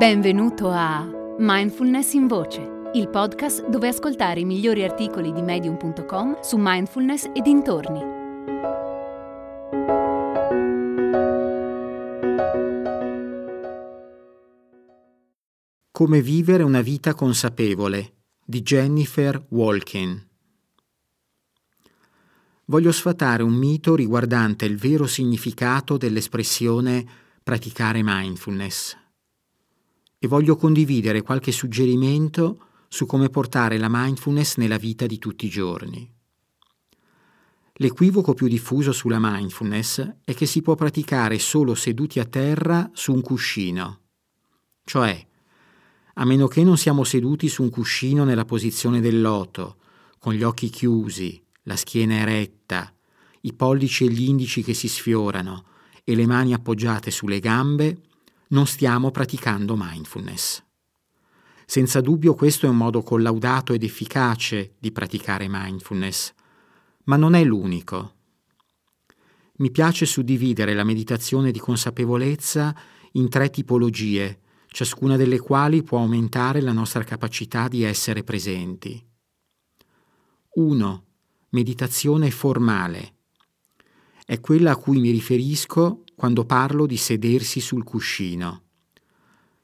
Benvenuto a Mindfulness in Voce, il podcast dove ascoltare i migliori articoli di medium.com su mindfulness e dintorni. Come vivere una vita consapevole di Jennifer Walkin. Voglio sfatare un mito riguardante il vero significato dell'espressione praticare mindfulness e voglio condividere qualche suggerimento su come portare la mindfulness nella vita di tutti i giorni. L'equivoco più diffuso sulla mindfulness è che si può praticare solo seduti a terra su un cuscino, cioè a meno che non siamo seduti su un cuscino nella posizione del loto, con gli occhi chiusi, la schiena eretta, i pollici e gli indici che si sfiorano e le mani appoggiate sulle gambe, non stiamo praticando mindfulness. Senza dubbio questo è un modo collaudato ed efficace di praticare mindfulness, ma non è l'unico. Mi piace suddividere la meditazione di consapevolezza in tre tipologie, ciascuna delle quali può aumentare la nostra capacità di essere presenti. 1. Meditazione formale. È quella a cui mi riferisco quando parlo di sedersi sul cuscino.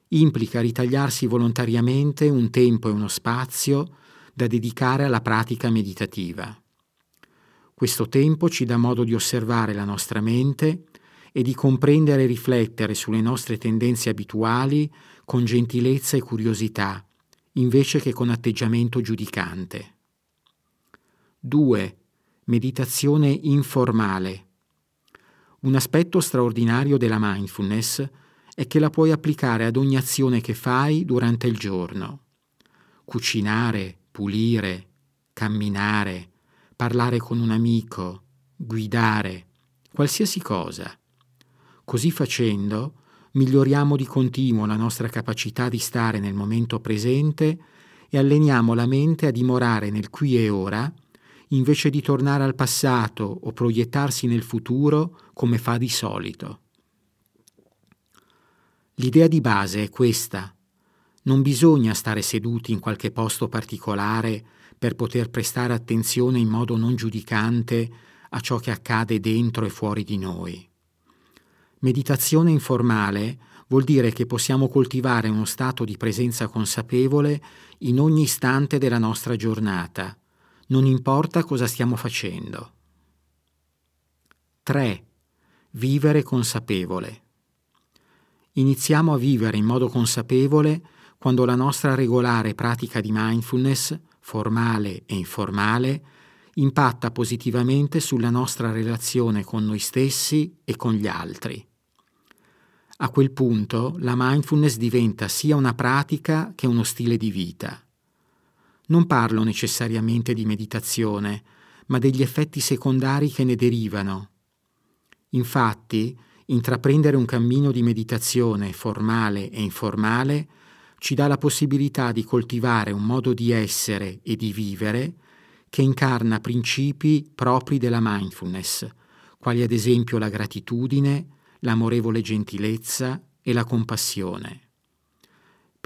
Implica ritagliarsi volontariamente un tempo e uno spazio da dedicare alla pratica meditativa. Questo tempo ci dà modo di osservare la nostra mente e di comprendere e riflettere sulle nostre tendenze abituali con gentilezza e curiosità, invece che con atteggiamento giudicante. 2. Meditazione informale. Un aspetto straordinario della mindfulness è che la puoi applicare ad ogni azione che fai durante il giorno. Cucinare, pulire, camminare, parlare con un amico, guidare, qualsiasi cosa. Così facendo, miglioriamo di continuo la nostra capacità di stare nel momento presente e alleniamo la mente a dimorare nel qui e ora invece di tornare al passato o proiettarsi nel futuro come fa di solito. L'idea di base è questa. Non bisogna stare seduti in qualche posto particolare per poter prestare attenzione in modo non giudicante a ciò che accade dentro e fuori di noi. Meditazione informale vuol dire che possiamo coltivare uno stato di presenza consapevole in ogni istante della nostra giornata, non importa cosa stiamo facendo. 3. Vivere consapevole. Iniziamo a vivere in modo consapevole quando la nostra regolare pratica di mindfulness, formale e informale, impatta positivamente sulla nostra relazione con noi stessi e con gli altri. A quel punto la mindfulness diventa sia una pratica che uno stile di vita. Non parlo necessariamente di meditazione, ma degli effetti secondari che ne derivano. Infatti, intraprendere un cammino di meditazione formale e informale ci dà la possibilità di coltivare un modo di essere e di vivere che incarna principi propri della mindfulness, quali ad esempio la gratitudine, l'amorevole gentilezza e la compassione.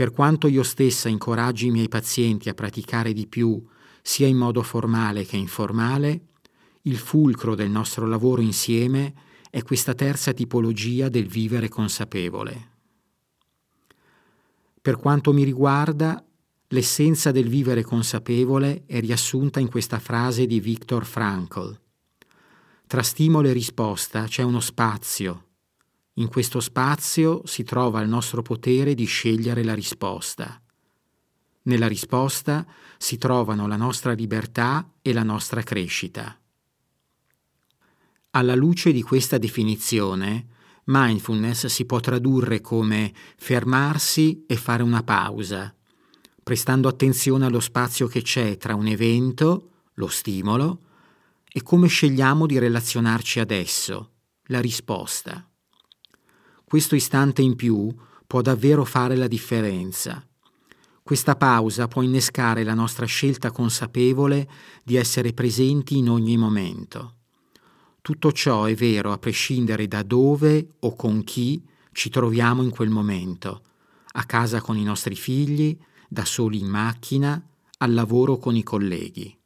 Per quanto io stessa incoraggi i miei pazienti a praticare di più, sia in modo formale che informale, il fulcro del nostro lavoro insieme è questa terza tipologia del vivere consapevole. Per quanto mi riguarda, l'essenza del vivere consapevole è riassunta in questa frase di Viktor Frankl. Tra stimolo e risposta c'è uno spazio, in questo spazio si trova il nostro potere di scegliere la risposta. Nella risposta si trovano la nostra libertà e la nostra crescita. Alla luce di questa definizione, mindfulness si può tradurre come fermarsi e fare una pausa, prestando attenzione allo spazio che c'è tra un evento, lo stimolo, e come scegliamo di relazionarci adesso, la risposta. Questo istante in più può davvero fare la differenza. Questa pausa può innescare la nostra scelta consapevole di essere presenti in ogni momento. Tutto ciò è vero a prescindere da dove o con chi ci troviamo in quel momento, a casa con i nostri figli, da soli in macchina, al lavoro con i colleghi.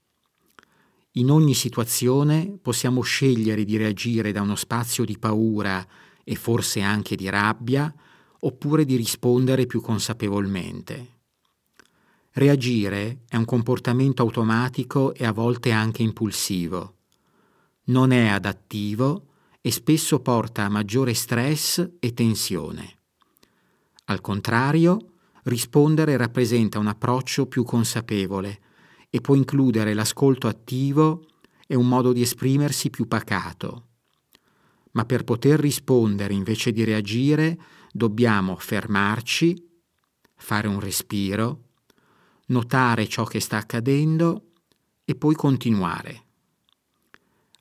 In ogni situazione possiamo scegliere di reagire da uno spazio di paura e forse anche di rabbia, oppure di rispondere più consapevolmente. Reagire è un comportamento automatico e a volte anche impulsivo. Non è adattivo e spesso porta a maggiore stress e tensione. Al contrario, rispondere rappresenta un approccio più consapevole e può includere l'ascolto attivo e un modo di esprimersi più pacato. Ma per poter rispondere invece di reagire dobbiamo fermarci, fare un respiro, notare ciò che sta accadendo e poi continuare.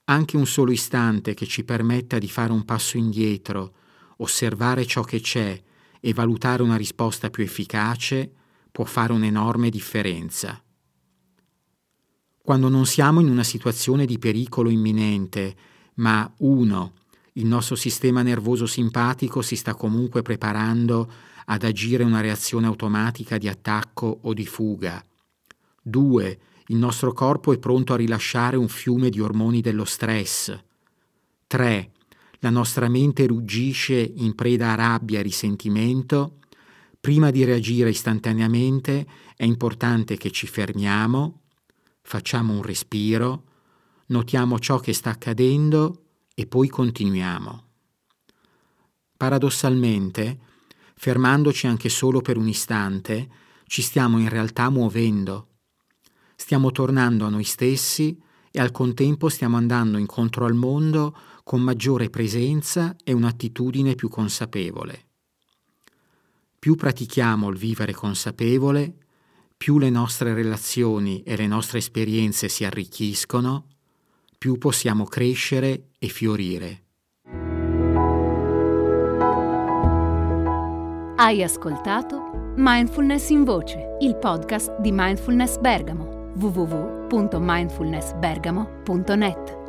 Anche un solo istante che ci permetta di fare un passo indietro, osservare ciò che c'è e valutare una risposta più efficace può fare un'enorme differenza. Quando non siamo in una situazione di pericolo imminente, ma uno, il nostro sistema nervoso simpatico si sta comunque preparando ad agire una reazione automatica di attacco o di fuga. 2. Il nostro corpo è pronto a rilasciare un fiume di ormoni dello stress. 3. La nostra mente ruggisce in preda a rabbia e risentimento. Prima di reagire istantaneamente è importante che ci fermiamo, facciamo un respiro, notiamo ciò che sta accadendo e poi continuiamo. Paradossalmente, fermandoci anche solo per un istante, ci stiamo in realtà muovendo. Stiamo tornando a noi stessi e al contempo stiamo andando incontro al mondo con maggiore presenza e un'attitudine più consapevole. Più pratichiamo il vivere consapevole, più le nostre relazioni e le nostre esperienze si arricchiscono, più possiamo crescere e fiorire. Hai ascoltato Mindfulness in Voce, il podcast di Mindfulness Bergamo, www.mindfulnessbergamo.net.